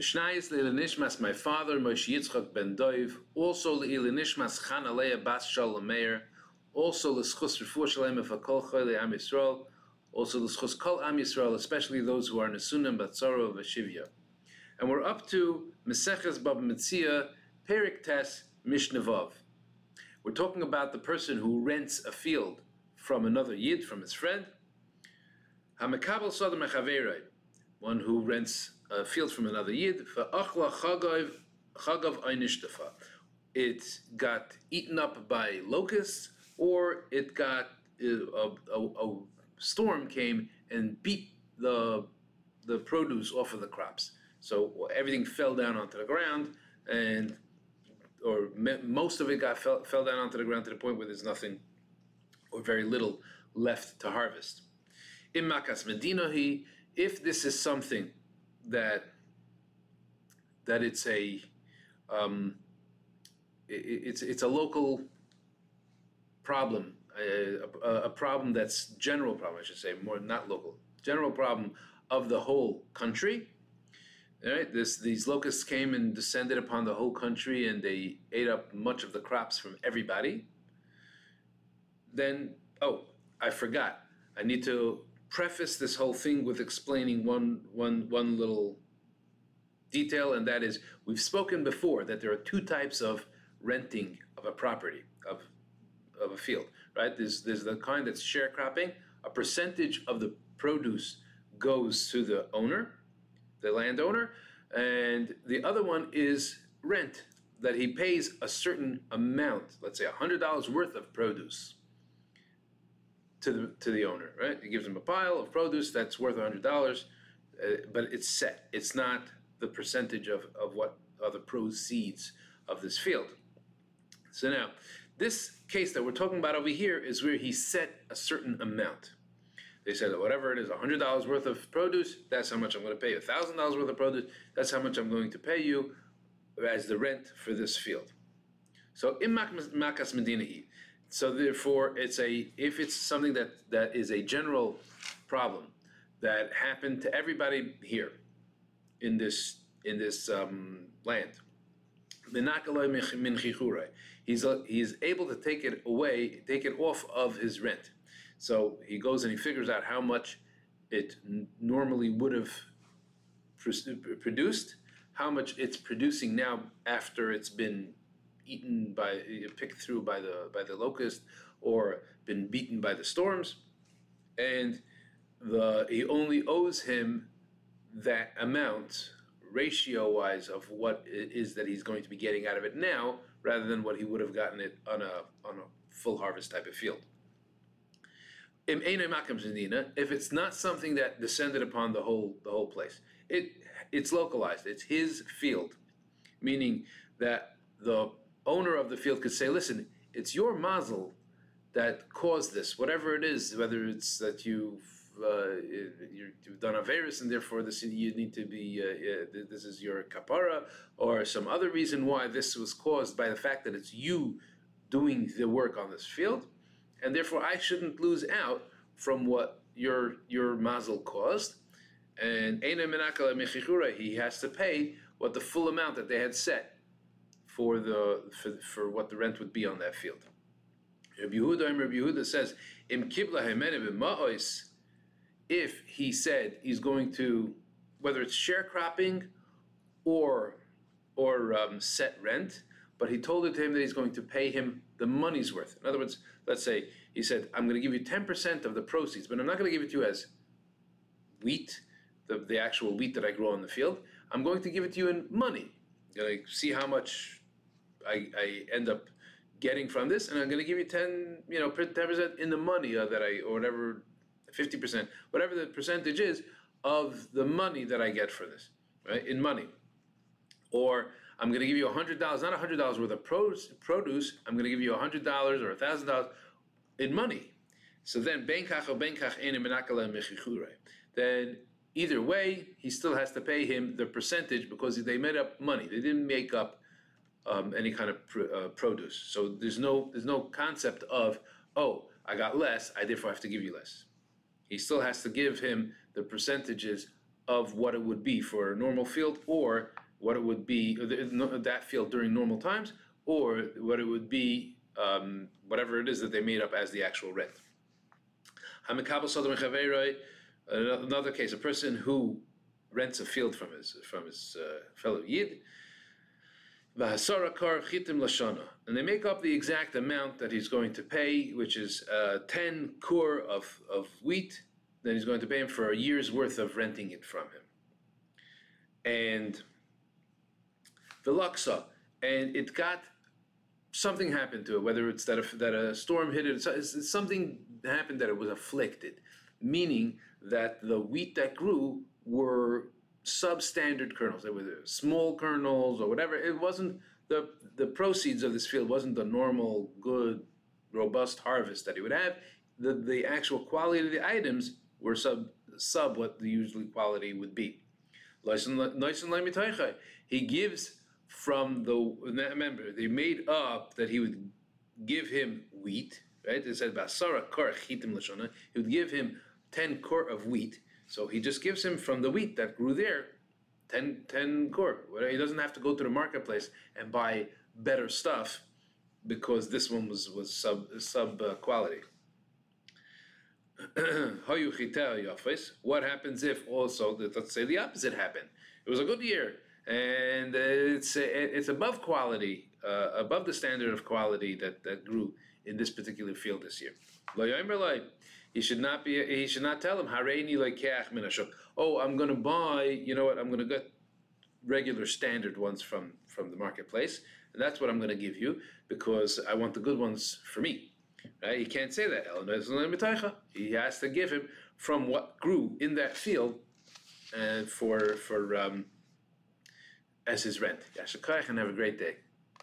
Mishnayis le'ilin my father, Moshe Yitzchak ben Doiv, also le'ilin nishmas Chanaleya bas Shalom Meir, also l'schus refuah shalem v'kol choyle Am Yisrael, also l'schus kol Am Yisrael, especially those who are nesunim batzaro v'shivya. And we're up to Meseches Bab Metzia, Perik Tes Mishnevov. We're talking about the person who rents a field from another yid, from his friend. Hamekabel sodeh one who rents a field from another yid. It got eaten up by locusts, or it got uh, a, a, a storm came and beat the the produce off of the crops. So everything fell down onto the ground, and or most of it got fell, fell down onto the ground to the point where there's nothing or very little left to harvest. In Makas Medinahi, if this is something that that it's a um, it, it's it's a local problem, a, a, a, problem that's general problem, I should say, more not local, general problem of the whole country. All right, this these locusts came and descended upon the whole country, and they ate up much of the crops from everybody. Then, oh, I forgot. I need to preface this whole thing with explaining one one one little detail, and that is we've spoken before that there are two types of renting of a property of of a field. Right? There's there's the kind that's sharecropping. A percentage of the produce goes to the owner the landowner, and the other one is rent that he pays a certain amount, let's say $100 worth of produce to the to the owner, right? He gives him a pile of produce that's worth $100, uh, but it's set. It's not the percentage of, of what are the proceeds of this field. So now, this case that we're talking about over here is where he set a certain amount. They said whatever it is, $100 worth of produce, that's how much I'm going to pay you. $1,000 worth of produce, that's how much I'm going to pay you as the rent for this field. So in Makas Medinahi. So therefore, it's a if it's something that, that is a general problem that happened to everybody here in this in this um, land. He's, he's able to take it away, take it off of his rent. So he goes and he figures out how much it normally would have pr- produced, how much it's producing now after it's been eaten by, eh, picked through by the by the locust, or been beaten by the storms, and the he only owes him that amount ratio wise of what it is that he's going to be getting out of it now, rather than what he would have gotten it on a on a full harvest type of field. If it's not something that descended upon the whole the whole place, it it's localized. It's his field, meaning that the owner of the field could say, "Listen, it's your mazel that caused this, whatever it is, whether it's that you've uh, you've done aveiras and therefore this you need to be uh, this is your kapara, or some other reason why this was caused by the fact that it's you doing the work on this field." and therefore I shouldn't lose out from what your your mazel caused. And he has to pay what the full amount that they had set for the for, for what the rent would be on that field. Rabbi Yehuda, Rabbi Yehuda says, "Im kibla If he said he's going to, whether it's sharecropping or or um, set rent, but he told it to him that he's going to pay him the money's worth. In other words, let's say he said, I'm going to give you 10% of the proceeds, but I'm not going to give it to you as wheat, the, the actual wheat that I grow in the field. I'm going to give it to you in money. I'm going to see how much I, I end up getting from this, and I'm going to give you 10, you know, 10% in the money that I, or whatever, 50%, whatever the percentage is of the money that I get for this, right, in money. Or I'm going to give you $100, not $100 worth of produce, I'm going to give you $100 or $1,000 in money. So then, then either way, he still has to pay him the percentage because they made up money. They didn't make up um, any kind of pr- uh, produce. So there's no there's no concept of oh I got less, I therefore have to give you less. He still has to give him the percentages of what it would be for a normal field or what it would be that field during normal times or what it would be um, whatever it is that they made up as the actual rent. Another case, a person who rents a field from his from his uh, fellow yid, and they make up the exact amount that he's going to pay, which is uh, 10 kur of, of wheat that he's going to pay him for a year's worth of renting it from him. And the Laksa, and it got something happened to it, whether it's that a, that a storm hit it, something happened that it was afflicted, meaning that the wheat that grew were substandard kernels. They were small kernels or whatever. It wasn't the the proceeds of this field wasn't the normal good robust harvest that he would have. The the actual quality of the items were sub sub what the usual quality would be. He gives from the remember they made up that he would give him wheat, right? It said basara kor chitim. He would give him ten kor of wheat. So he just gives him from the wheat that grew there 10, 10 kor. He doesn't have to go to the marketplace and buy better stuff because this one was, was sub, sub uh, quality. what happens if also, let's say the opposite happened? It was a good year and it's, it's above quality, uh, above the standard of quality that, that grew in this particular field this year. He should not be. He should not tell him. Oh, I'm going to buy. You know what? I'm going to get regular standard ones from from the marketplace, and that's what I'm going to give you because I want the good ones for me. Right? He can't say that. He has to give him from what grew in that field, and for for um, as his rent. And have a great day.